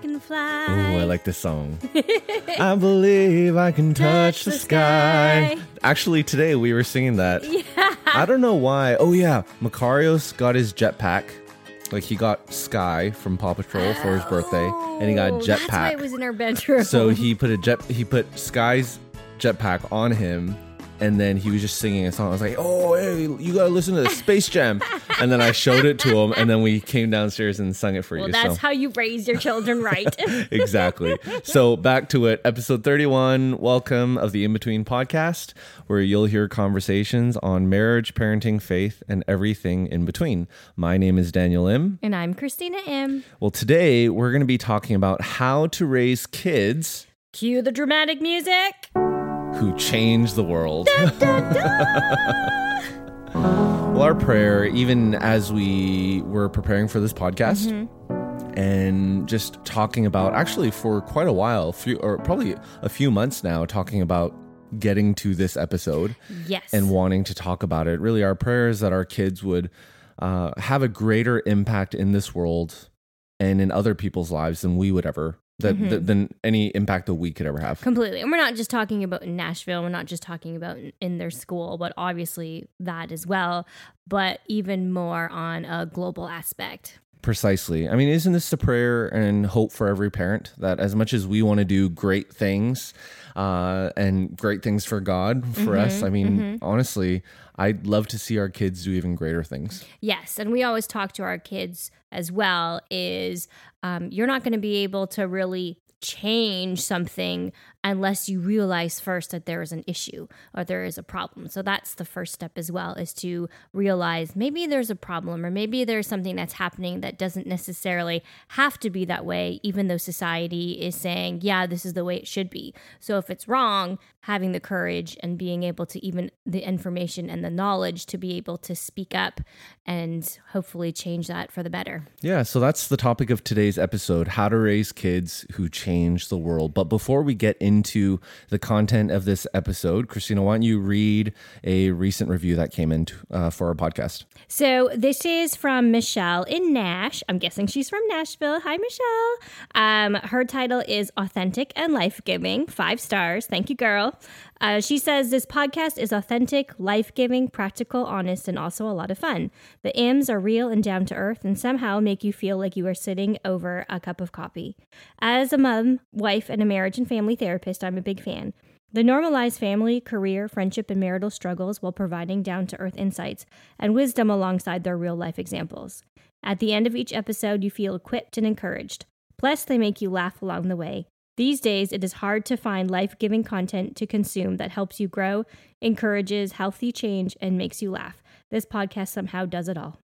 I can fly. Oh, I like this song. I believe I can touch, the, the sky. sky. Actually, today we were singing that. Yeah. I don't know why. Oh, yeah. Makarios got his jetpack. Like, he got Sky from Paw Patrol for his birthday, and he got Oh, jetpack. That's why it was in our bedroom. So he put a jet. He put Sky's jetpack on him, and then he was just singing a song. I was like, "Oh, hey, you gotta listen to the Space Jam." and then I showed it to him, and then we came downstairs and sung it for well, you. that's so how you raise your children right. exactly. So back to it, episode thirty-one. Welcome of the In Between podcast, where you'll hear conversations on marriage, parenting, faith, and everything in between. My name is Daniel M. and I'm Christina M. Well, today we're going to be talking about how to raise kids Cue the dramatic music. Who change the world. well, our prayer, even as we were preparing for this podcast and just talking about, actually, for quite a while, few, or probably a few months now, talking about getting to this episode Yes. and wanting to talk about it. Really, our prayer is that our kids would uh, have a greater impact in this world and in other people's lives than we would ever. That, that- mm-hmm. than any impact that we could ever have. Completely. And we're not just talking about Nashville, we're not just talking about in- in their school, but obviously that as well, but even more on a global aspect. Precisely. I mean, isn't this the prayer and hope for every parent that as much as we want to do great things uh, and great things for God, for us, I mean, honestly, I'd love to see our kids do even greater things. Yes, and we always talk to our kids as well. Is um, you're not going to be able to really change something unless you realize first that there is an issue or there is a problem. So that's the first step as well is to realize maybe there's a problem or maybe there's something that's happening that doesn't necessarily have to be that way even though society is saying, yeah, this is the way it should be. So if it's wrong, having the courage and being able to even the information and the knowledge to be able to speak up and hopefully change that for the better. Yeah, so that's the topic of today's episode how to raise kids who change the world. But before we get into the content of this episode, Christina, why don't you read a recent review that came in uh, for our podcast? So this is from Michelle in Nash. I'm guessing she's from Nashville. Hi, Michelle. Um, her title is Authentic and Life Giving. Five stars. Thank you, girl. Uh, she says this podcast is authentic, life giving, practical, honest, and also a lot of fun. The M's are real and down to earth and somehow make you feel like you are sitting over a cup of coffee. As a mom, wife, and a marriage and family therapist, I'm a big fan. They normalize family, career, friendship, and marital struggles while providing down to earth insights and wisdom alongside their real life examples. At the end of each episode, you feel equipped and encouraged. Plus, they make you laugh along the way. These days, it is hard to find life giving content to consume that helps you grow, encourages healthy change, and makes you laugh. This podcast somehow does it all.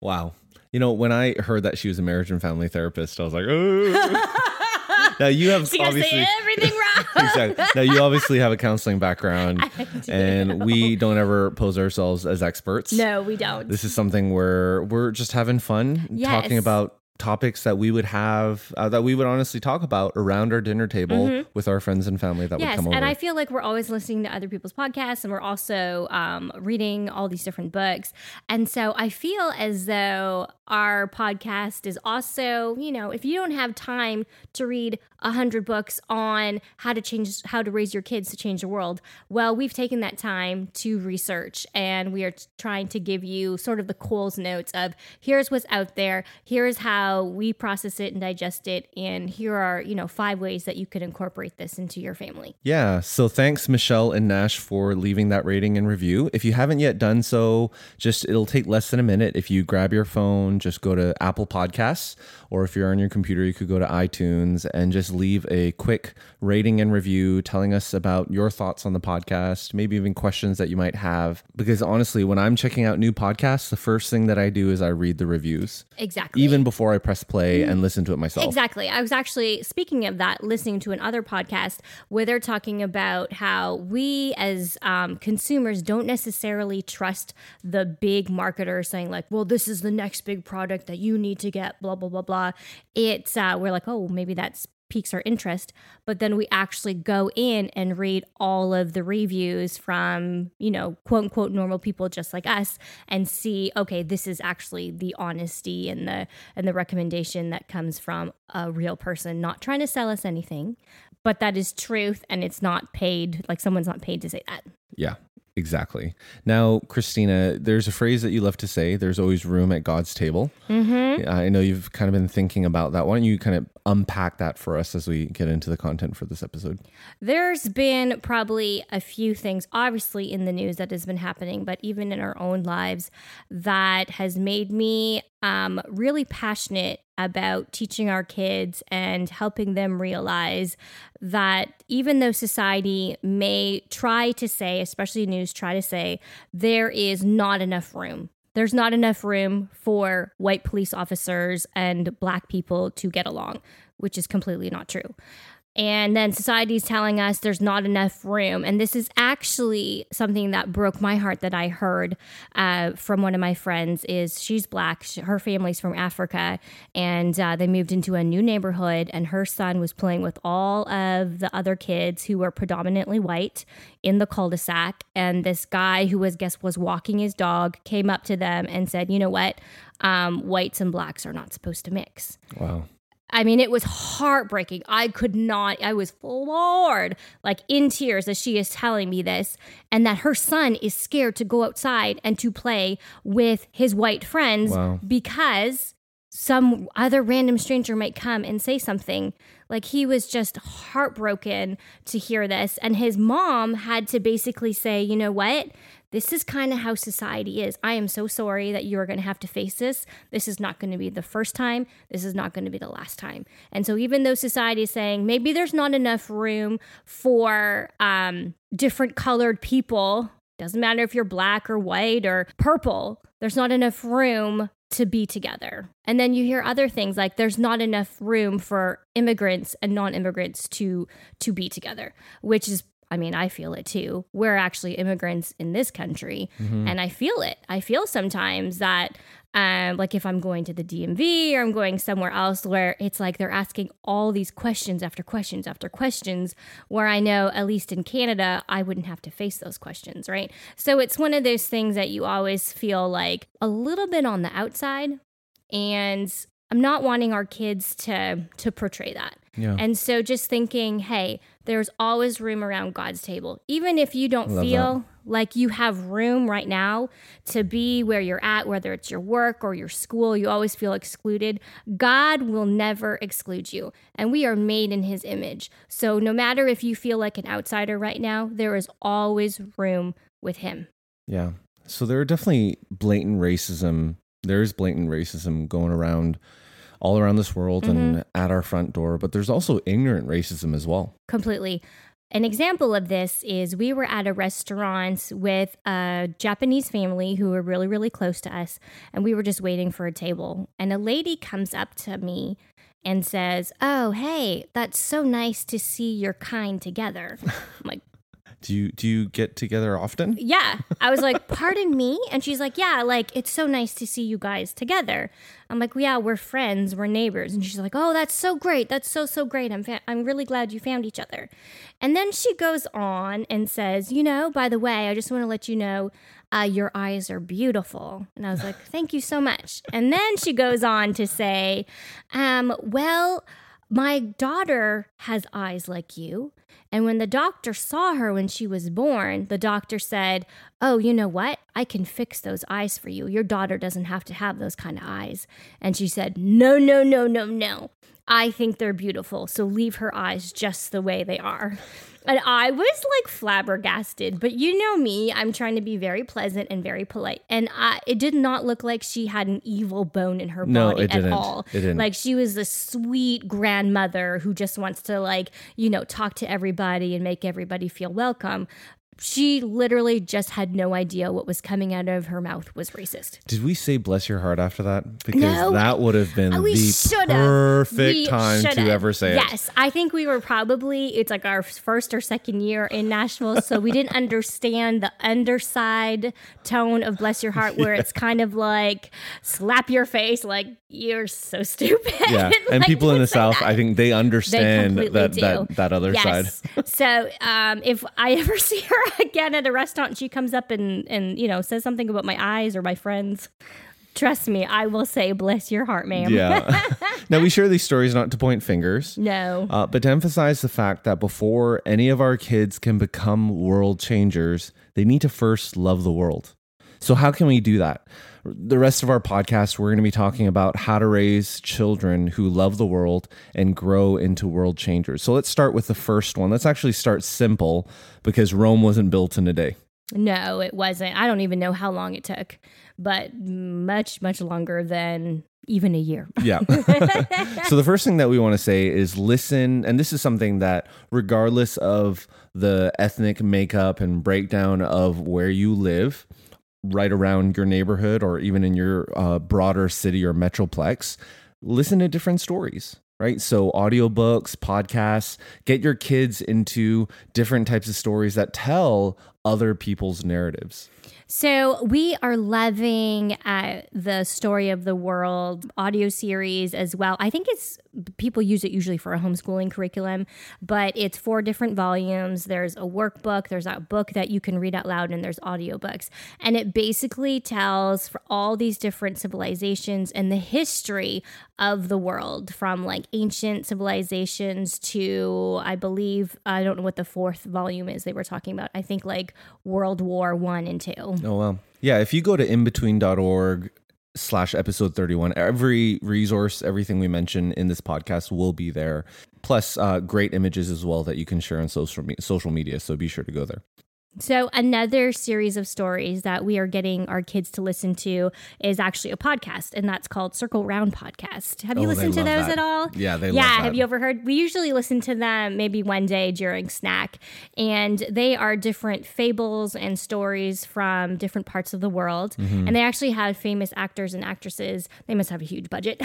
Wow. You know, when I heard that she was a marriage and family therapist, I was like, oh. now you have obviously say everything wrong. exactly. Now you obviously have a counseling background, and we don't ever pose ourselves as experts. No, we don't. This is something where we're just having fun talking about topics that we would have uh, that we would honestly talk about around our dinner table with our friends and family that would Mm-hmm. Come over. and I feel like we're always listening to other people's podcasts, and we're also um, reading all these different books. And so I feel as though our podcast is also, you know, if you don't have time to read a hundred books on how to change, how to raise your kids to change the world, well, we've taken that time to research, and we are trying to give you sort of the Coles notes of here's what's out there, here's how we process it and digest it, and here are you know five ways that you could incorporate this into your family. Yeah. So thanks, Michelle and Nash, for leaving that rating and review. If you haven't yet done so, just it'll take less than a minute. If you grab your phone, just go to Apple Podcasts, or if you're on your computer, you could go to iTunes and just leave a quick rating and review telling us about your thoughts on the podcast, maybe even questions that you might have. Because honestly, when I'm checking out new podcasts, the first thing that I do is I read the reviews. Exactly. Even before I press play and listen to it myself. Exactly. I was actually speaking of that, listening to another podcast where they're talking about how we as um, consumers don't necessarily trust the big marketers saying like, "Well, this is the next big product that you need to get." Blah blah blah blah. It's uh, we're like, "Oh, maybe that's piques our interest but then we actually go in and read all of the reviews from you know quote unquote normal people just like us and see okay this is actually the honesty and the and the recommendation that comes from a real person not trying to sell us anything but that is truth and it's not paid like someone's not paid to say that Yeah, exactly. Now, Christina, there's a phrase that you love to say there's always room at God's table. Mm-hmm. I know you've kind of been thinking about that. Why don't you kind of unpack that for us as we get into the content for this episode? There's been probably a few things, obviously, in the news that has been happening, but even in our own lives, that has made me um, really passionate about teaching our kids and helping them realize that even though society may try to say, especially news, try to say, there is not enough room. There's not enough room for white police officers and black people to get along, which is completely not true. And then society's telling us there's not enough room. And this is actually something that broke my heart that I heard uh, from one of my friends is she's black. She, her family's from Africa. And uh, they moved into a new neighborhood and her son was playing with all of the other kids who were predominantly white in the cul-de-sac. And this guy who was, guess, was walking his dog came up to them and said, you know what? Um, whites and blacks are not supposed to mix. Wow. I mean, it was heartbreaking. I could not, I was floored, like in tears as she is telling me this, and that her son is scared to go outside and to play with his white friends Wow. because some other random stranger might come and say something. Like he was just heartbroken to hear this. And his mom had to basically say, you know what? This is kind of how society is. I am so sorry that you are going to have to face this. This is not going to be the first time. This is not going to be the last time. And so, even though society is saying maybe there's not enough room for um, different colored people, doesn't matter if you're black or white or purple, there's not enough room to be together. And then you hear other things like there's not enough room for immigrants and non-immigrants to to be together, which is I mean, I feel it too. We're actually immigrants in this country, and I feel it. I feel sometimes that, um, like if I'm going to the DMV or I'm going somewhere else where it's like they're asking all these questions after questions after questions, where I know, at least in Canada, I wouldn't have to face those questions, right? So it's one of those things that you always feel like a little bit on the outside, and I'm not wanting our kids to to portray that. Yeah. And so just thinking, hey, there's always room around God's table. Even if you don't Love feel like you have room right now to be where you're at, whether it's your work or your school, you always feel excluded. God will never exclude you. And we are made in his image. So no matter if you feel like an outsider right now, there is always room with him. Yeah. So there are definitely blatant racism. There's blatant racism going around all around this world and mm-hmm. at our front door, but there's also ignorant racism as well. completely. An example of this is we were at a restaurant with a Japanese family who were really, really close to us, and we were just waiting for a table. And a lady comes up to me and says, Oh, hey, that's so nice to see your kind together. I'm like, Do you do you get together often? yeah. I was like, pardon me? And she's like, yeah, like, it's so nice to see you guys together. I'm like, yeah, we're friends, we're neighbors. And she's like, oh, that's so great. That's so, so great. I'm, fa- I'm really glad you found each other. And then she goes on and says, you know, by the way, I just want to let you know uh, your eyes are beautiful. And I was like, thank you so much. And then she goes on to say, um, well, my daughter has eyes like you. And when the doctor saw her when she was born, the doctor said, Oh, you know what? I can fix those eyes for you. Your daughter doesn't have to have those kind of eyes. And she said, No, no, no, no, no. I think they're beautiful. So leave her eyes just the way they are. And I was like flabbergasted, but you know me, I'm trying to be very pleasant and very polite. And I, it did not look like she had an evil bone in her No, body at didn't. all. It didn't. Like she was a sweet grandmother who just wants to like, you know, talk to everybody and make everybody feel welcome. She literally just had no idea what was coming out of her mouth was racist. Did we say bless your heart after that? Because No. that would have been the should've. perfect We time should've. to ever say it. Yes, I think we were probably it's like our first or second year in Nashville, so we didn't understand the underside tone of "Bless Your Heart," where it's kind of like slap your face, like you're so stupid. Yeah. And Like, people in the South, that. I think they They understand completely that, that that other side. so um, if I ever see her again at a restaurant, and she comes up and and you know says something about my eyes or my friends. Trust me, I will say, "Bless your heart, ma'am." Yeah. now we share these stories not to point fingers. no. Uh, but to emphasize the fact that before any of our kids can become world changers, they need to first love the world. So, how can we do that? The rest of our podcast, we're going to be talking about how to raise children who love the world and grow into world changers. So, let's start with the first one. Let's actually start simple because Rome wasn't built in a day. No, it wasn't. I don't even know how long it took, but much, much longer than even a year. Yeah. so the first thing that we want to say is listen, and this is something that, regardless of the ethnic makeup and breakdown of where you live, right around your neighborhood or even in your uh, broader city or metroplex, listen to different stories. Right. So, audiobooks, podcasts, get your kids into different types of stories that tell other people's narratives. So we are loving uh, the story of the world audio series as well. I think it's people use it usually for a homeschooling curriculum, but it's four different volumes. There's a workbook, there's a book that you can read out loud, and there's audiobooks. And it basically tells for all these different civilizations and the history of the world from like ancient civilizations to I believe I don't know what the fourth volume is they were talking about. I think like World War 1 and 2. Oh well. Yeah, if you go to inbetween.org slash episode 31, every resource, everything we mention in this podcast will be there. Plus uh, great images as well that you can share on social, me- social media. So be sure to go there. So, another series of stories that we are getting our kids to listen to is actually a podcast, and that's called Circle Round Podcast. Have you Oh, listened to those that. at all? Yeah, they yeah. Have you ever heard? We usually listen to them maybe one day during snack, and they are different fables and stories from different parts of the world, Mm-hmm. and they actually have famous actors and actresses. They must have a huge budget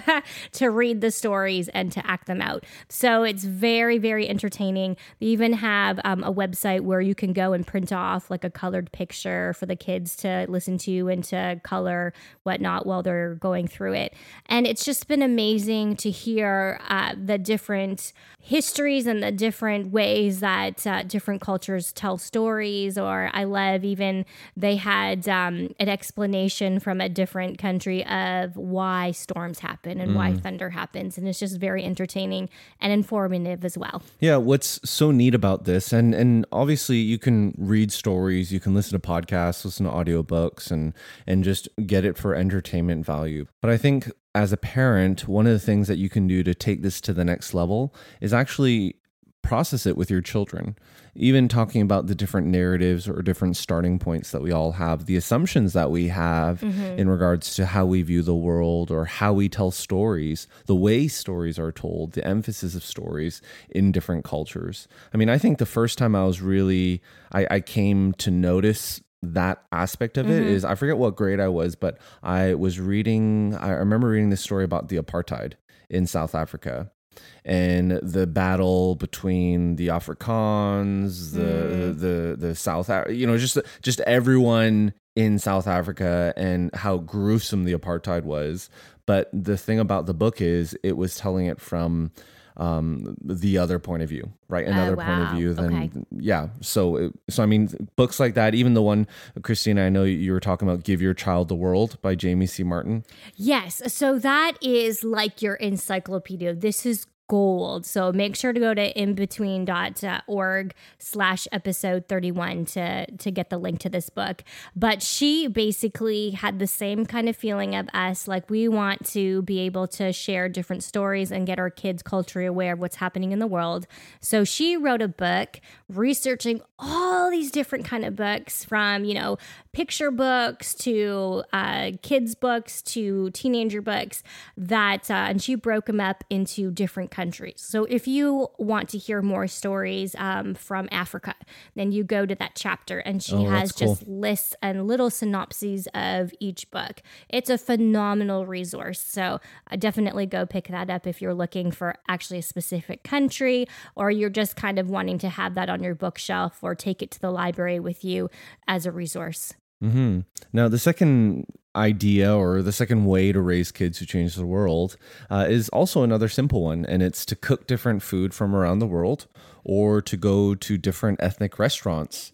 to read the stories and to act them out. So it's very, very entertaining. They even have um, a website where you can go and print off like a colored picture for the kids to listen to and to color whatnot while they're going through it. And it's just been amazing to hear uh, the different histories and the different ways that uh, different cultures tell stories. Or I love even they had um, an explanation from a different country of why storms happen and why thunder happens. And it's just very entertaining and informative as well. Yeah, what's so neat about this, and and obviously you can read stories, you can listen to podcasts, listen to audiobooks, and and just get it for entertainment value. But I think as a parent, one of the things that you can do to take this to the next level is actually process it with your children. Even talking about the different narratives or different starting points that we all have, the assumptions that we have mm-hmm. in regards to how we view the world or how we tell stories, the way stories are told, the emphasis of stories in different cultures. I mean, I think the first time I was really, I, I came to notice that aspect of it mm-hmm. is I forget what grade I was, but I was reading, I remember reading this story about the apartheid in South Africa and the battle between the Afrikaans, the mm. the the South, you know, just just everyone in South Africa and how gruesome the apartheid was. But the thing about the book is, it was telling it from um the other point of view right another point of view than Okay. yeah so so i mean books like that even the one christina i know you were talking about give your child the world by jamie c martin Yes. So that is like your encyclopedia. This is gold. So make sure to go to inbetween.org slash episode 31 to, to get the link to this book. But she basically had the same kind of feeling of us. Like we want to be able to share different stories and get our kids culturally aware of what's happening in the world. So she wrote a book researching all these different kind of books from, you know, picture books to uh, kids books to teenager books that uh, and she broke them up into different countries. So if you want to hear more stories um, from Africa, then you go to that chapter, and she Oh, has cool. just lists and little synopses of each book. It's a phenomenal resource. So uh, definitely go pick that up if you're looking for actually a specific country or you're just kind of wanting to have that on your bookshelf or take it to the library with you as a resource. Mm-hmm. Now, the second idea or the second way to raise kids who change the world uh, is also another simple one, and it's to cook different food from around the world or to go to different ethnic restaurants.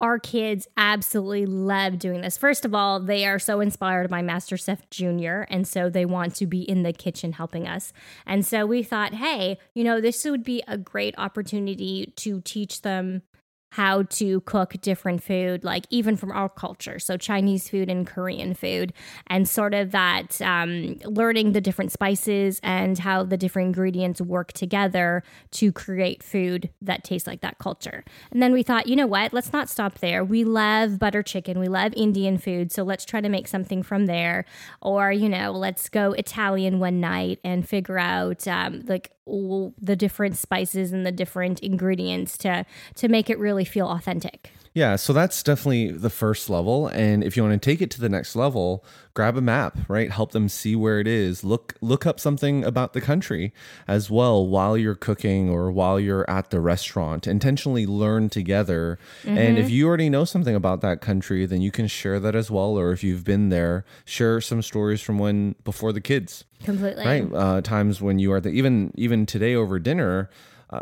our kids absolutely love doing this. First of all, they are so inspired by MasterChef Junior, and so they want to be in the kitchen helping us. And so we thought, hey, you know, this would be a great opportunity to teach them how to cook different food, like even from our culture. So Chinese food and Korean food, and sort of that um, learning the different spices and how the different ingredients work together to create food that tastes like that culture. And then we thought, you know what? Let's not stop there. We love butter chicken. We love Indian food. So let's try to make something from there. Or, you know, let's go Italian one night and figure out um, like all the different spices and the different ingredients to to make it really feel authentic. Yeah, so that's definitely the first level. And if you want to take it to the next level, grab a map, right? Help them see where it is. Look look up something about the country as well while you're cooking or while you're at the restaurant. Intentionally learn together. And if you already know something about that country, then you can share that as well. Or if you've been there, share some stories from when before the kids Completely. right uh, times when you are the even even today over dinner uh,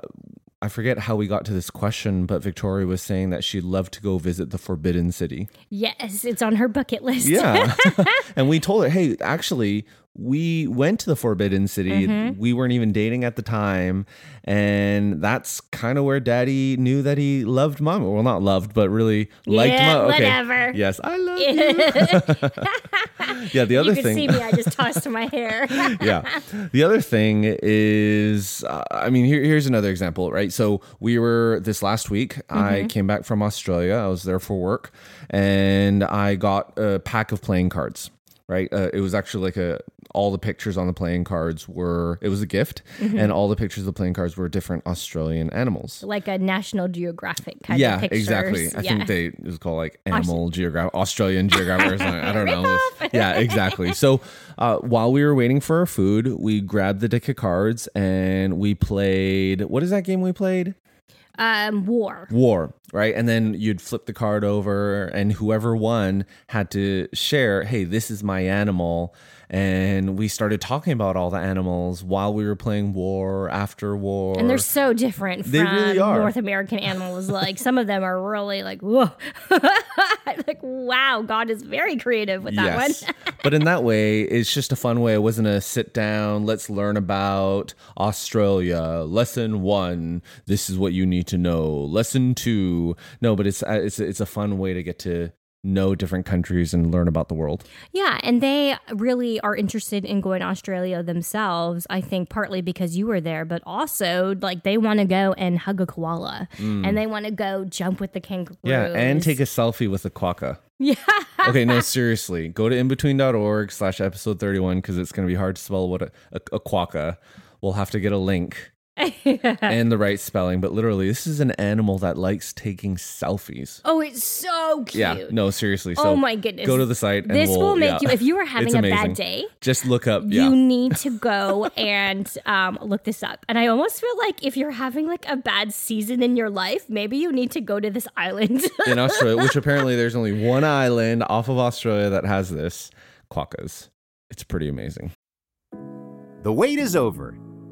i forget how we got to this question but victoria was saying that she'd love to go visit the forbidden city Yes, it's on her bucket list. yeah and we told her hey actually we went to the forbidden city Mm-hmm. we weren't even dating at the time and that's kind of where daddy knew that he loved mom well not loved but really liked Yeah, mom okay whatever. yes i love you yeah the other you can thing see me. I just tossed my hair. yeah. The other thing is, uh, I mean, here, here's another example, right? So we were this last week. I came back from Australia. I was there for work, and I got a pack of playing cards. Right, uh, it was actually like a all the pictures on the playing cards were it was a gift, and all the pictures of the playing cards were different Australian animals. like a National Geographic kind yeah, of pictures. exactly. I yeah. think they it was called like Animal Geographic, Australian Geographic or something. I don't know. yeah, exactly. So uh, while we were waiting for our food, we grabbed the deck of cards and we played. What is that game we played? Um, war. War, right? And then you'd flip the card over, and whoever won had to share, hey, this is my animal. And we started talking about all the animals while we were playing war, after war. And they're so different from They really are. North American animals. Like some of them are really like, whoa, like wow, God is very creative with that one. but in that way, it's just a fun way. It wasn't a sit down, let's learn about Australia. Lesson one, this is what you need to know. Lesson two, no, but it's uh, it's it's a fun way to get to know different countries and learn about the world. Yeah, and they really are interested in going to Australia themselves. I think partly because you were there, but also like they want to go and hug a koala, and they want to go jump with the kangaroos. Mm. Yeah, and take a selfie with a quokka. yeah. Okay, no, seriously. Go to inbetween.org slash episode 31 because it's going to be hard to spell what a, a, a quokka. We'll have to get a link and the right spelling. But literally, this is an animal that likes taking selfies. Oh, it's so cute. Yeah, no, seriously. So Oh my goodness. Go to the site. And This we'll- will make yeah. you if you were having a bad day. Just look up. Yeah. You need to go and um, look this up. And I almost feel like if you're having like a bad season in your life, maybe you need to go to this island. in Australia, which apparently there's only one island off of Australia that has this quokkas. It's pretty amazing. The wait is over.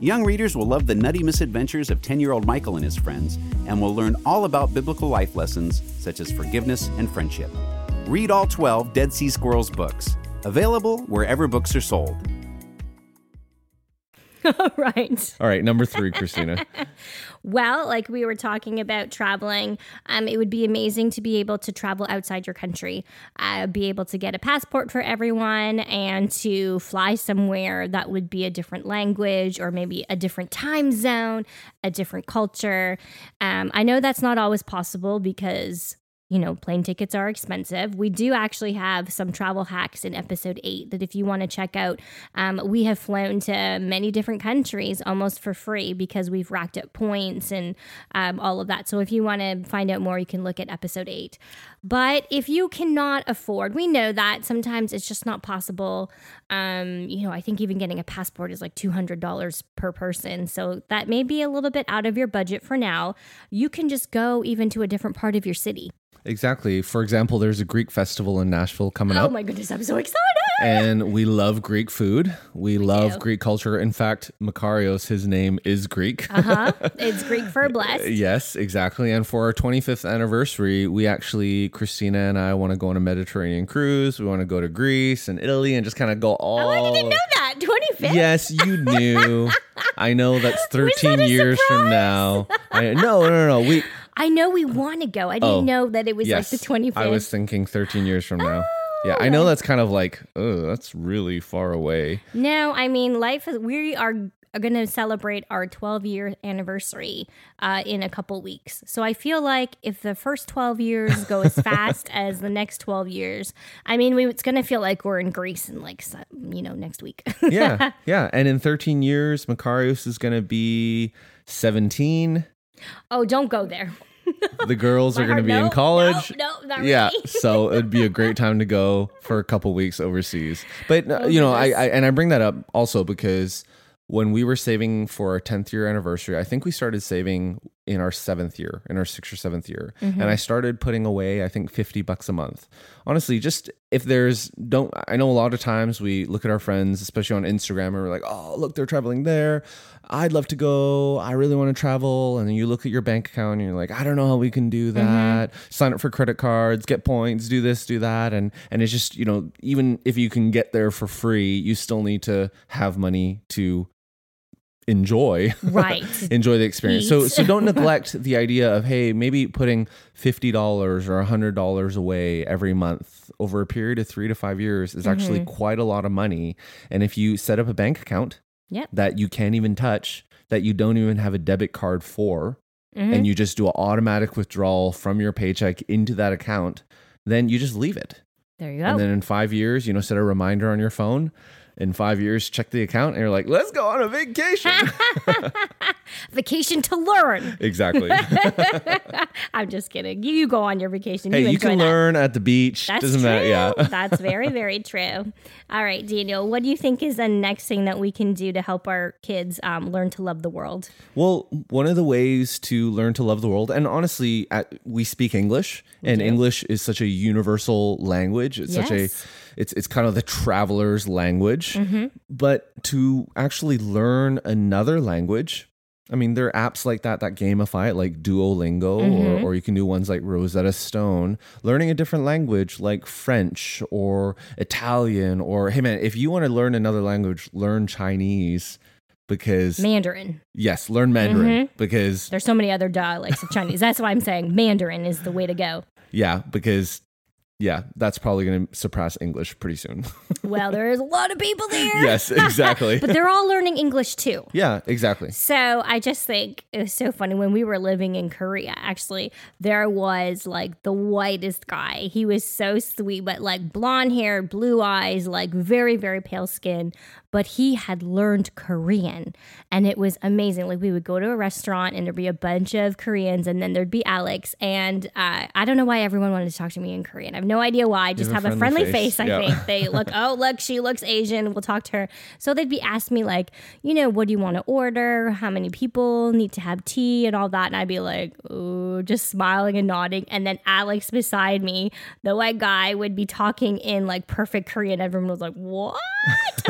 Young readers will love the nutty misadventures of 10 year old Michael and his friends and will learn all about biblical life lessons such as forgiveness and friendship. Read all 12 Dead Sea Squirrels books, available wherever books are sold. All right. All right, number three, Christina. Well, like we were talking about traveling, um, it would be amazing to be able to travel outside your country, uh, be able to get a passport for everyone, and to fly somewhere that would be a different language or maybe a different time zone, a different culture. Um, I know that's not always possible because you know, plane tickets are expensive. We do actually have some travel hacks in episode eight that if you want to check out, um, we have flown to many different countries almost for free because we've racked up points and um, all of that. So if you want to find out more, you can look at episode eight. But if you cannot afford, we know that sometimes it's just not possible. Um, you know, I think even getting a passport is like $200 per person. So that may be a little bit out of your budget for now. You can just go even to a different part of your city. Exactly. For example, there's a Greek festival in Nashville coming Oh up. Oh my goodness, I'm so excited. and we love Greek food. We, love do. Greek culture. In fact, Makarios, his name is Greek. Uh huh. It's Greek for blessed. Yes, exactly. And for our 25th anniversary, we actually, Christina and I want to go on a Mediterranean cruise. We want to go to Greece and Italy and just kind of go all. Oh, I didn't know that. 25th? Yes, you knew. I know that's 13 a years from now. I, no, no, no, no. We I know we want to go. I didn't Oh, know that it was yes, like the 25th. I was thinking 13 years from now. yeah, Oh. I know that's kind of like, oh, that's really far away. No, I mean, life is, we are, are going to celebrate our 12 year anniversary uh, in a couple weeks. So I feel like if the first 12 years go as fast as the next 12 years, I mean, we, it's going to feel like we're in Greece in like, you know, next week. Yeah, yeah. And in 13 years, Makarios is going to be 17. Oh, don't go there. The girls are going to be no, in college. No, no, not yeah, really. so it'd be a great time to go for a couple weeks overseas. But uh, you know, I. I and I bring that up also because when we were saving for our 10th year anniversary, I think we started saving in our seventh year, in our sixth or seventh year. And I mm-hmm. started putting away, I think, 50 bucks a month. Honestly, just if there's, don't, I know a lot of times we look at our friends, especially on Instagram, and we're like, oh, look, they're traveling there. I'd love to go. I really want to travel. And then you look at your bank account and you're like, I don't know how we can do mm-hmm. that. Sign up for credit cards, get points, do this, do that. And, and it's just, you know, even if you can get there for free, you still need to have money to enjoy Right. enjoy the experience. So Eat. so don't neglect the idea of hey, maybe putting fifty dollars or hundred dollars away every month over a period of three to five years is actually Mm-hmm. quite a lot of money. And if you set up a bank account Yep. that you can't even touch, that you don't even have a debit card for, Mm-hmm. and you just do an automatic withdrawal from your paycheck into that account, then you just leave it. There you go And then in five years, you know, set a reminder on your phone. In five years, check the account and you're like, let's go on a vacation. Vacation to learn. exactly. I'm just kidding. You, you go on your vacation. Hey, you, enjoy can that. learn at the beach. That's Doesn't true. matter. Yeah. That's very, very true. All right, Daniel, what do you think is the next thing that we can do to help our kids um, learn to love the world? Well, one of the ways to learn to love the world, and honestly, at, we speak English, and English is such a universal language. It's such a, Yes. It's it's kind of the traveler's language. Mm-hmm. But to actually learn another language, I mean, there are apps like that that gamify it, like Duolingo, Mm-hmm. or, or you can do ones like Rosetta Stone. Learning a different language like French or Italian, or hey man, if you want to learn another language, learn Chinese because Mandarin. yes, learn Mandarin Mm-hmm. because There's so many other dialects of Chinese. That's why I'm saying Mandarin is the way to go. yeah, because yeah, that's probably going to surpass English pretty soon. Well, there's a lot of people there. yes, exactly. But they're all learning English too. yeah, exactly. So I just think it was so funny when we were living in Korea. Actually, there was like the whitest guy. He was so sweet, but like blonde hair, blue eyes, like very, very pale skin. But he had learned Korean and it was amazing. Like we would go to a restaurant and there'd be a bunch of Koreans and then there'd be Alex. And uh, I don't know why everyone wanted to talk to me in Korean. I have no idea why. I just have have, a friendly face. face, I Yeah. think. They look, oh, look, she looks Asian. We'll talk to her. So they'd be asking me, like, you know, what do you want to order? How many people need to have tea and all that? And I'd be like, oh, just smiling and nodding. And then Alex beside me, the white guy, would be talking in like perfect Korean. Everyone was like, what?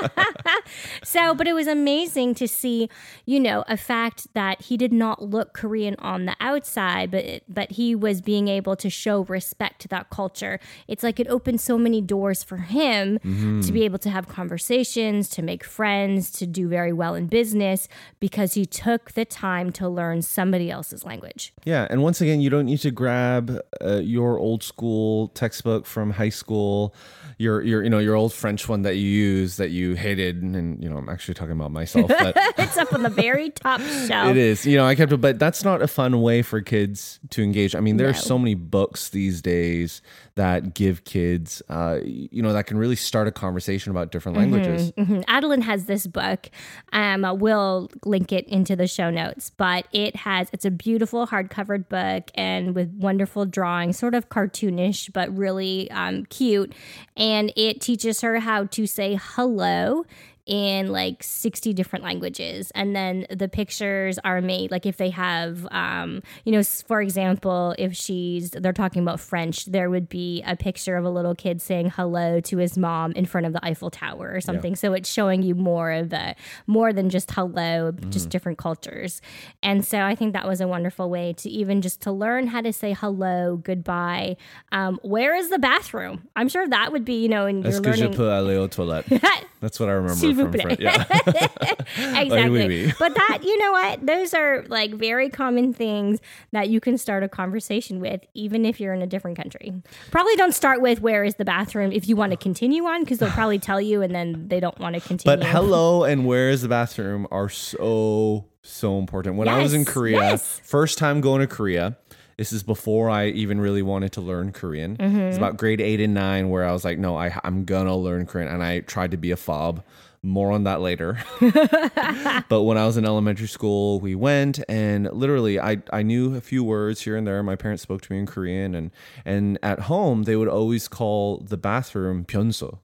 so, but it was amazing to see, you know, a fact that he did not look Korean on the outside, but but he was being able to show respect to that that culture. It's like it opened so many doors for him Mm-hmm. to be able to have conversations, to make friends, to do very well in business because he took the time to learn somebody else's language. Yeah, and once again, you don't need to grab uh, your old school textbook from high school, your your you know your old French one that you use that you hated, and you know I'm actually talking about myself, but it's up on the very top shelf. it is you know I kept it, but that's not a fun way for kids to engage. I mean, there are so many books these days that give kids, uh, you know, that can really start a conversation about different languages. Mhm. Adeline has this book. Um, we'll link it into the show notes, but it has it's a beautiful hardcover book and with wonderful drawings, sort of cartoonish but really um, cute. And it teaches her how to say hello so in like 60 different languages. And then the pictures are made like if they have um you know for example if she's they're talking about french there would be a picture of a little kid saying hello to his mom in front of the eiffel tower or something. So it's showing you more of the more than just hello just different cultures. And so i think that was a wonderful way to even just to learn how to say hello goodbye. Um, where is the bathroom? I'm sure that would be you know and Est-ce you're que je learning peux aller aux toilettes? That's what I remember vous plaît. French. Yeah. exactly. oui, oui. but that, you know what? Those are like very common things that you can start a conversation with, even if you're in a different country. Probably don't start with where is the bathroom if you want to continue on, because they'll probably tell you and then they don't want to continue. But hello and where is the bathroom are so so important. When I was in Korea, yes. first time going to Korea, this is before I even really wanted to learn Korean. Mm-hmm. It's about grade eight and nine where I was like, no, I, I'm gonna learn Korean, and I tried to be a fob. More on that later. but when I was in elementary school, we went and literally I, I knew a few words here and there. My parents spoke to me in Korean and and at home they would always call the bathroom pyeonso.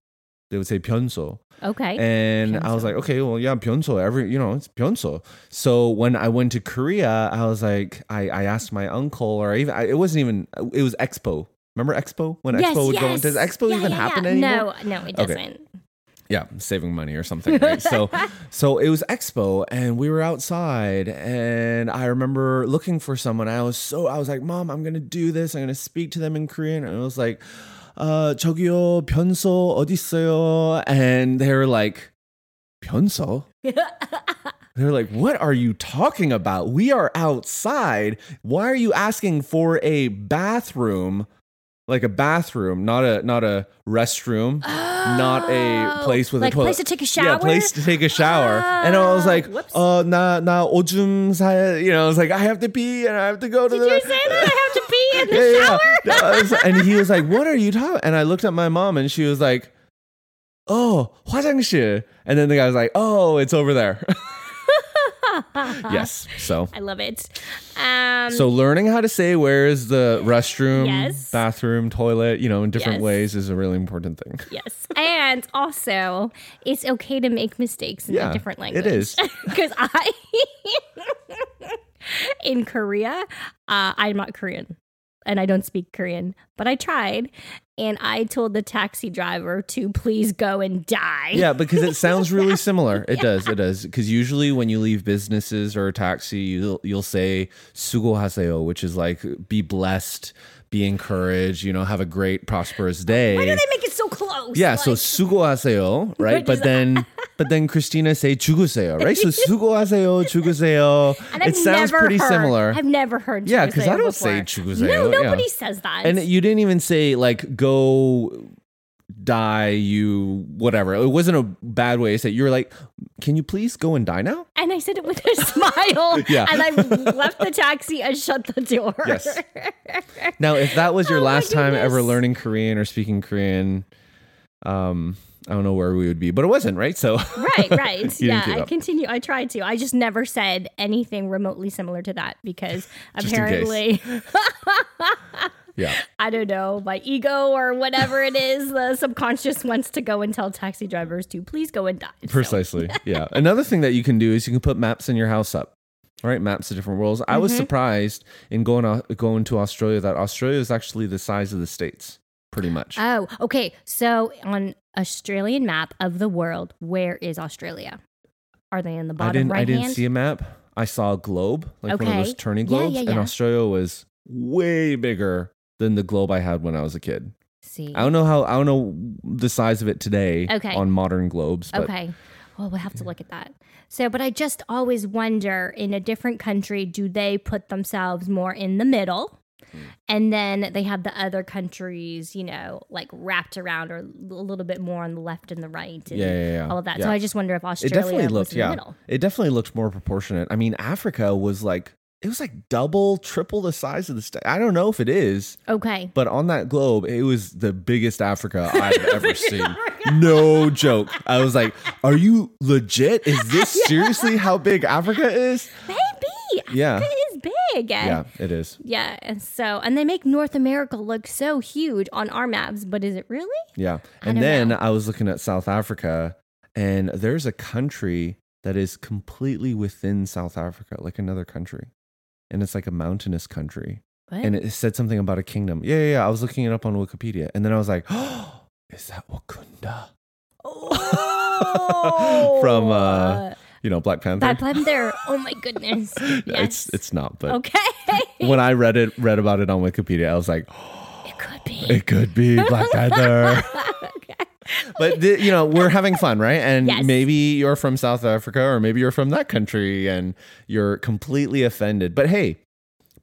They would say pyeonso. Okay. And I was like, okay, well, yeah, Pyeonso. Every you know, it's Pyeonso. So when I went to Korea, I was like, I, I asked my uncle, or even I, it wasn't even. It was Expo. Remember Expo? When yes, Expo would go. yes. Does Expo Yeah, even yeah, happen yeah. anymore? No, no, it Okay. doesn't yeah, saving money or something. Right? so, so it was Expo, and we were outside, and I remember looking for someone. I was so I was like, Mom, I'm gonna do this. I'm gonna speak to them in Korean, and it was like, uh, 저기요 변소 어디 있어요? And they were like, 변소. They're like, what are you talking about? We are outside. Why are you asking for a bathroom? Like a bathroom, not a not a restroom, not a Oh, place with like a toilet. place to take a Yeah, shower? place to take a shower. and I was like, Whoops. uh, na na 오줌 사, you know, I was like, I have to pee and I have to go to Did the. you say that I have to pee in the Yeah, yeah. shower? No, I was- and he was like, "What are you talking?" And I looked at my mom, and she was like, "Oh, 화장실." And then the guy was like, "Oh, it's over there." yes. So, I love it. Um, so learning how to say where is the restroom, Yes. bathroom, toilet, you know, in different Yes. ways is a really important thing. Yes. And also, it's okay to make mistakes in Yeah, a different it language. is. Because I, in Korea, uh, I'm not Korean and I don't speak Korean, but I tried and I told the taxi driver to please go and die. Yeah, because it sounds really similar. It does. It does. Because usually when you leave businesses or a taxi, you'll you'll say which is like "be blessed," "be encouraged," you know, have a great prosperous day. Why do they make it so close? Yeah, so Like, 수고하세요, right? What But is then, but then Christina say 죽으세요, right? So 수고하세요, 죽으세요. and I've It sounds never pretty heard- similar. I've never heard Yeah, 'cause I "죽으세요" don't say before. "죽으세요," No, yeah. nobody says that. and you didn't even say like go die, you whatever. It wasn't a bad way to say. it. You were like, can you please go and die now? And I said it with a smile. Yeah. And I left the taxi and shut the door. Yes. Now, if that was your Oh last time ever learning Korean or speaking Korean, um, I don't know where we would be, but it wasn't, right? So right, right. Yeah, I continue. I tried to. I just never said anything remotely similar to that because Just apparently, yeah. I don't know, my ego or whatever it is, the subconscious wants to go and tell taxi drivers to please go and die. So- Precisely. Yeah. Another thing that you can do is you can put maps in your house up. All right, maps of different worlds. I Mm-hmm. was surprised in going going to Australia that Australia is actually the size of the states, pretty much. Oh, okay. So on Australian map of the world, where is Australia? Are they in the I bottom didn't. right I didn't hand? see a map. I saw a globe, like one of those turning Yeah, globes, yeah, and. Australia was way bigger than the globe I had when I was a kid. See. I don't know how I don't know the size of it today Okay. on modern globes, but Okay. Well, we'll have to look at that. So, but I just always wonder in a different country, do they put themselves more in the middle? Hmm. And then they have the other countries, you know, like wrapped around or a little bit more on the left and the right. And Yeah, yeah, yeah. All of that. So I just wonder if it Australia definitely was looked in the yeah. middle. It definitely looked more proportionate. I mean, Africa was like it was like double, triple the size of the state. I don't know if it is, Okay. but on that globe, it was the biggest Africa I've ever seen. No joke. I was like, "Are you legit? Is this seriously how big Africa is?" Maybe. Yeah. Africa is big. Yeah, it is. Yeah. And so, and they make North America look so huge on our maps, but is it really? Yeah. And don't then know. I was looking at South Africa, and there's a country that is completely within South Africa, like another country. And it's like a mountainous country. What? And it said something about a kingdom. Yeah, yeah, yeah. I was looking it up on Wikipedia. And then I was like, oh, is that Wakanda? oh. From, uh, You know, Black Panther? Black Panther. Oh my goodness. Yes. It's it's not, but okay. when I read it read about it on Wikipedia, I was like, oh, it could be. it could be Black Panther. but the, you know we're having fun right? And Yes. maybe you're from south africa or maybe you're from that country and you're completely offended. But hey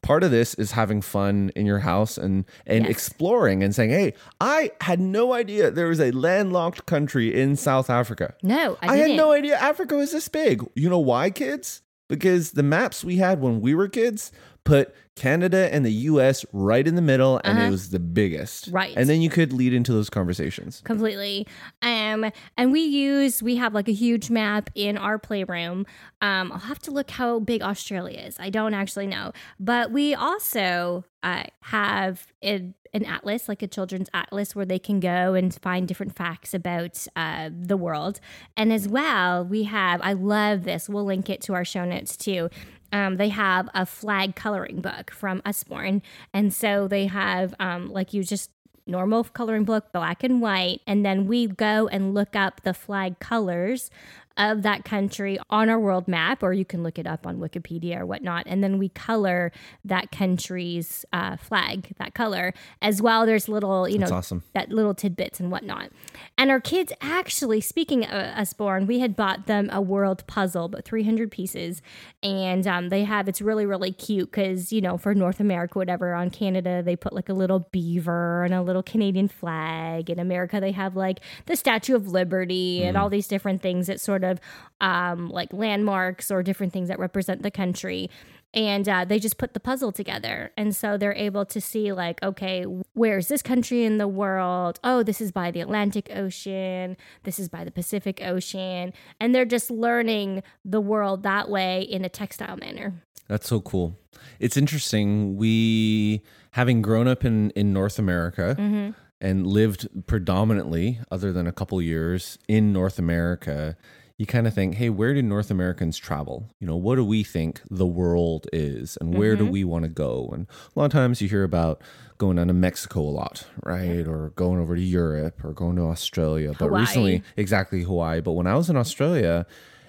part of this is having fun in your house and and Yes. exploring and saying hey i had no idea there was a landlocked country in south africa. No, I, i, had no idea africa was this big. You know why kids? Because the maps we had when we were kids put canada and the us right in the middle and it Uh-huh. was the biggest. Right. and then you could lead into those conversations. Completely. Um and we use we have like a huge map in our playroom. Um i'll have to look how big australia is. I don't actually know. But we also uh, have a, an atlas like a children's atlas where they can go and find different facts about uh, the world. And as well we have i love this. We'll link it to our show notes too um, they have a flag coloring book from Usborne. And so they have, um, like you just normal coloring book, black and white. And then we go and look up the flag colors of that country on our world map, or you can look it up on Wikipedia or whatnot. And then we color that country's uh, flag, that color, as well. There's little, you That's know, awesome. that little tidbits and whatnot. And our kids actually, speaking of Usborne, we had bought them a world puzzle, but 300 pieces. And um, they have, it's really, really cute because, you know, for North America, whatever, on Canada, they put like a little beaver and a little Canadian flag. In America, they have like the Statue of Liberty and all these different things that sort of um, like landmarks or different things that represent the country and uh, they just put the puzzle together and so they're able to see like okay where's this country in the world oh this is by the atlantic ocean this is by the pacific ocean and they're just learning the world that way in a textile manner That's so cool. It's interesting. We, having grown up in, in North America Mm-hmm. and lived predominantly, other than a couple years, in North America, you kind of think, hey, where do North Americans travel? You know, what do we think the world is and where Mm-hmm. do we want to go? And a lot of times you hear about going down to Mexico a lot, right? Or going over to Europe or going to Australia. But Hawaii. recently, exactly Hawaii. But when I was in Australia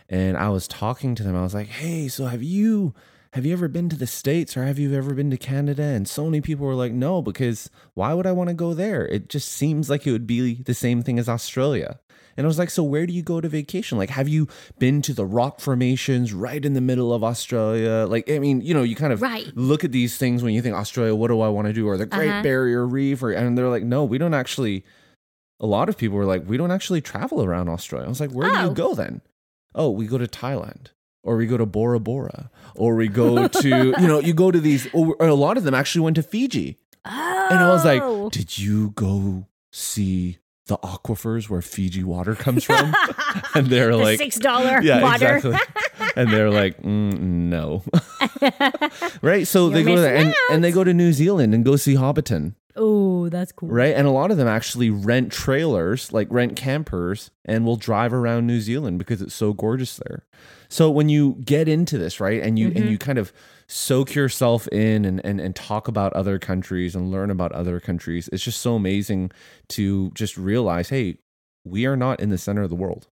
and I was talking to them, I was like, hey, so have you have you ever been to the States or have you ever been to Canada? And so many people were like, no, because why would I want to go there? It just seems like it would be the same thing as Australia. And I was like, so where do you go to vacation? Like, have you been to the rock formations right in the middle of Australia? Like, I mean, you know, you kind of Right. look at these things when you think Australia, what do I want to do? Or the Great Uh-huh. Barrier Reef, or and they're like, no, we don't actually. A lot of people were like, we don't actually travel around Australia. I was like, where do Oh. you go then? Oh, we go to Thailand. Or we go to Bora Bora, or we go to, you know, you go to these, or a lot of them actually went to Fiji. oh And I was like, did you go see the aquifers where Fiji water comes from? and they're the like, six dollar yeah, water exactly. and they're like, mm, no. right? So they You're go there and, and they go to New Zealand and go see Hobbiton, oh that's cool right? And a lot of them actually rent trailers, like rent campers, and will drive around New Zealand because it's so gorgeous there. So when you get into this, right, and you and you kind of soak yourself in and, and and talk about other countries and learn about other countries, it's just so amazing to just realize, hey, we are not in the center of the world.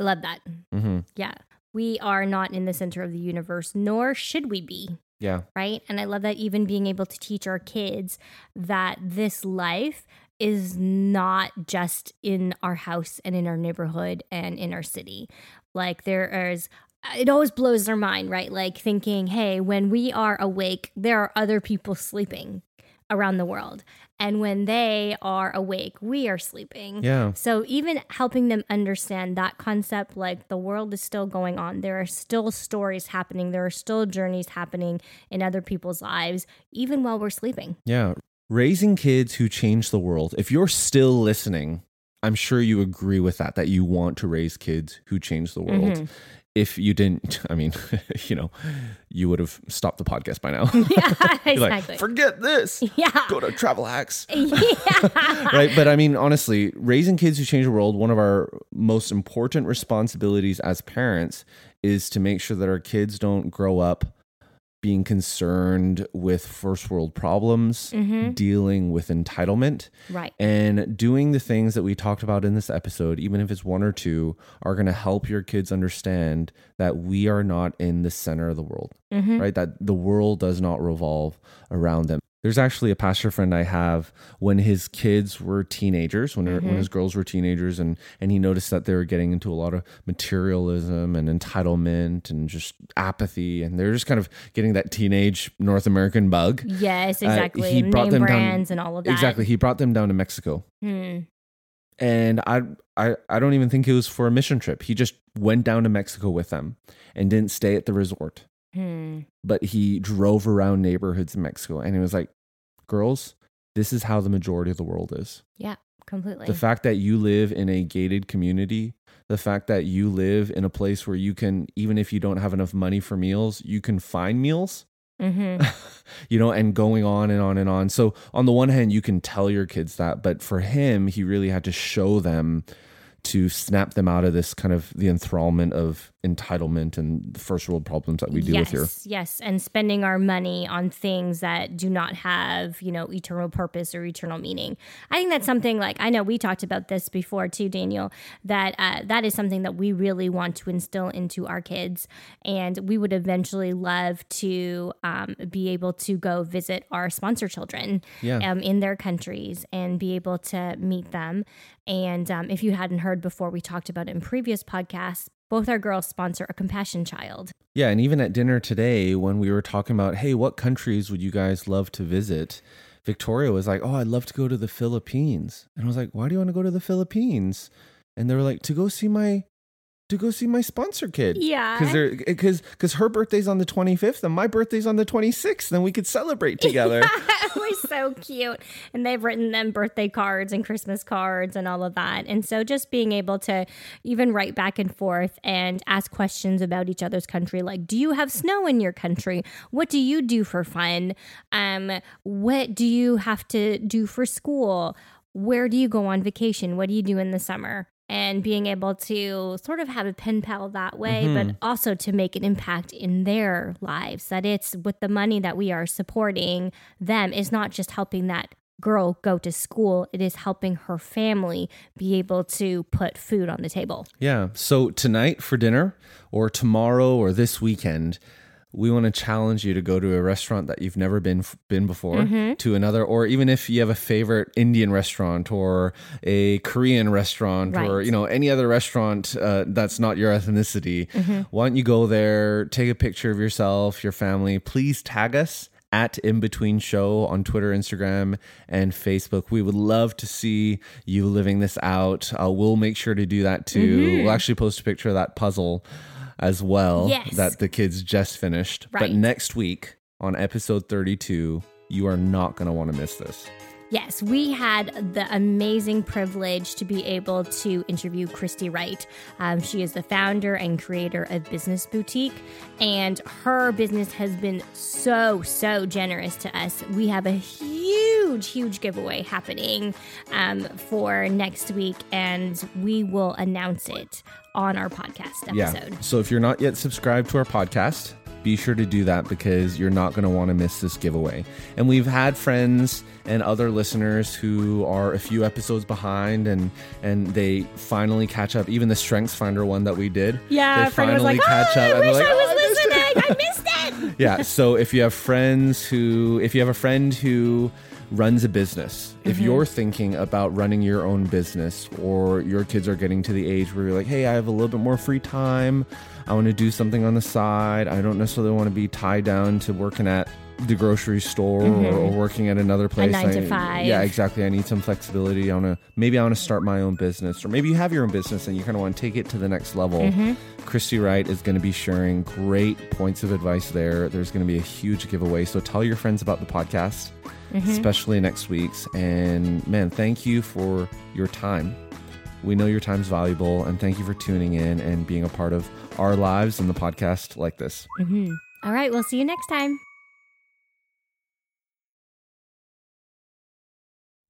I love that Mm-hmm. yeah we are not in the center of the universe nor should we be Yeah. right? And I love that even being able to teach our kids that this life is not just in our house and in our neighborhood and in our city. Like there is it always blows their mind, right? Like thinking, hey, when we are awake, there are other people sleeping around the world. And when they are awake, we are sleeping. Yeah. So even helping them understand that concept, like the world is still going on, there are still stories happening, there are still journeys happening in other people's lives, even while we're sleeping. Yeah. Raising kids who change the world. If you're still listening, I'm sure you agree with that, that you want to raise kids who change the world. Mm-hmm. If you didn't, I mean, you know, you would have stopped the podcast by now. Yeah, exactly. like, forget this. yeah. Go to travel hacks. yeah. right? But I mean, honestly, raising kids who change the world, one of our most important responsibilities as parents is to make sure that our kids don't grow up being concerned with first world problems, Mhm. dealing with entitlement, Right. and doing the things that we talked about in this episode, even if it's one or two, are going to help your kids understand that we are not in the center of the world Mhm. right? That the world does not revolve around them. There's actually a pastor friend I have when his kids were teenagers, when, when his girls were teenagers, and and he noticed that they were getting into a lot of materialism and entitlement and just apathy, and they're just kind of getting that teenage North American bug. Yes, Uh, exactly. he brought Name them down- brands and all of that. Exactly, he brought them down to Mexico, Hmm. and I I I don't even think it was for a mission trip. He just went down to Mexico with them and didn't stay at the resort. Hmm. but he drove around neighborhoods in Mexico and he was like, girls, this is how the majority of the world is. Yeah, completely. The fact that you live in a gated community, the fact that you live in a place where you can, even if you don't have enough money for meals, you can find meals, hmm you know, and going on and on and on. So, on the one hand, you can tell your kids that, but for him, he really had to show them to snap them out of this kind of the enthrallment of entitlement and first world problems that we deal yes, with here. Yes, and spending our money on things that do not have, you know, eternal purpose or eternal meaning. I think that's something like I know we talked about this before too, Daniel. That uh, that is something that we really want to instill into our kids, and we would eventually love to um, be able to go visit our sponsor children Yeah. um, in their countries and be able to meet them. And um, if you hadn't heard before, we talked about it in previous podcasts. Both our girls sponsor a compassion child. Yeah, and even at dinner today, when we were talking about, hey, what countries would you guys love to visit? Victoria was like, oh, I'd love to go to the Philippines. And I was like, why do you want to go to the Philippines? And they were like, to go see my, to go see my sponsor kid. Yeah. Because they're because because her birthday's on the 25th and my birthday's on the 26th, and we could celebrate together. it was so cute. And they've written them birthday cards and Christmas cards and all of that. And so just being able to even write back and forth and ask questions about each other's country, like, do you have snow in your country? What do you do for fun? Um, what do you have to do for school? Where do you go on vacation? What do you do in the summer? And being able to sort of have a pen pal that way, but mm-hmm. also to make an impact in their lives. That it's with the money that we are supporting them is not just helping that girl go to school, it is helping her family be able to put food on the table. Yeah. So tonight for dinner, or tomorrow, or this weekend, we want to challenge you to go to a restaurant that you've never been been before, to another, or even if you have a favorite Indian restaurant or a Korean restaurant or you know any other restaurant uh, that's not your ethnicity. Why don't you go there, take a picture of yourself, your family? Please tag us at in between show on twitter instagram and facebook. We would love to see you living this out. Uh, we'll make sure to do that too. We'll actually post a picture of that puzzle as well Yes. that the kids just finished but next week on episode 32 you are not going to want to miss this Yes, we had the amazing privilege to be able to interview Christy Wright. Um, she is the founder and creator of Business Boutique, and her business has been so, so generous to us. We have a huge, huge giveaway happening um, for next week, and we will announce it on our podcast episode. Yeah. So if you're not yet subscribed to our podcast, be sure to do that because you're not going to want to miss this giveaway. And we've had friends and other listeners who are a few episodes behind and and they finally catch up. Even the Strengths Finder one that we did. Yeah, they was like, "Oh, I and wish like, I "Oh, was missed it." listening. I missed it." yeah. So if you have friends who, if you have a friend who runs a business, if Mm-hmm. you're thinking about running your own business or your kids are getting to the age where you're like, hey, I have a little bit more free time. I want to do something on the side. I don't necessarily want to be tied down to working at the grocery store or, or working at another place. Mm-hmm. nine to five. Yeah, exactly. I need some flexibility. I want to maybe I want to start my own business, or maybe you have your own business and you kind of want to take it to the next level. Mm-hmm. Christy Wright is going to be sharing great points of advice there. There's going to be a huge giveaway, so tell your friends about the podcast, Mm-hmm. especially next week's. And man, thank you for your time. We know your time's valuable, and thank you for tuning in and being a part of our lives and the podcast like this. All right, we'll see you next time.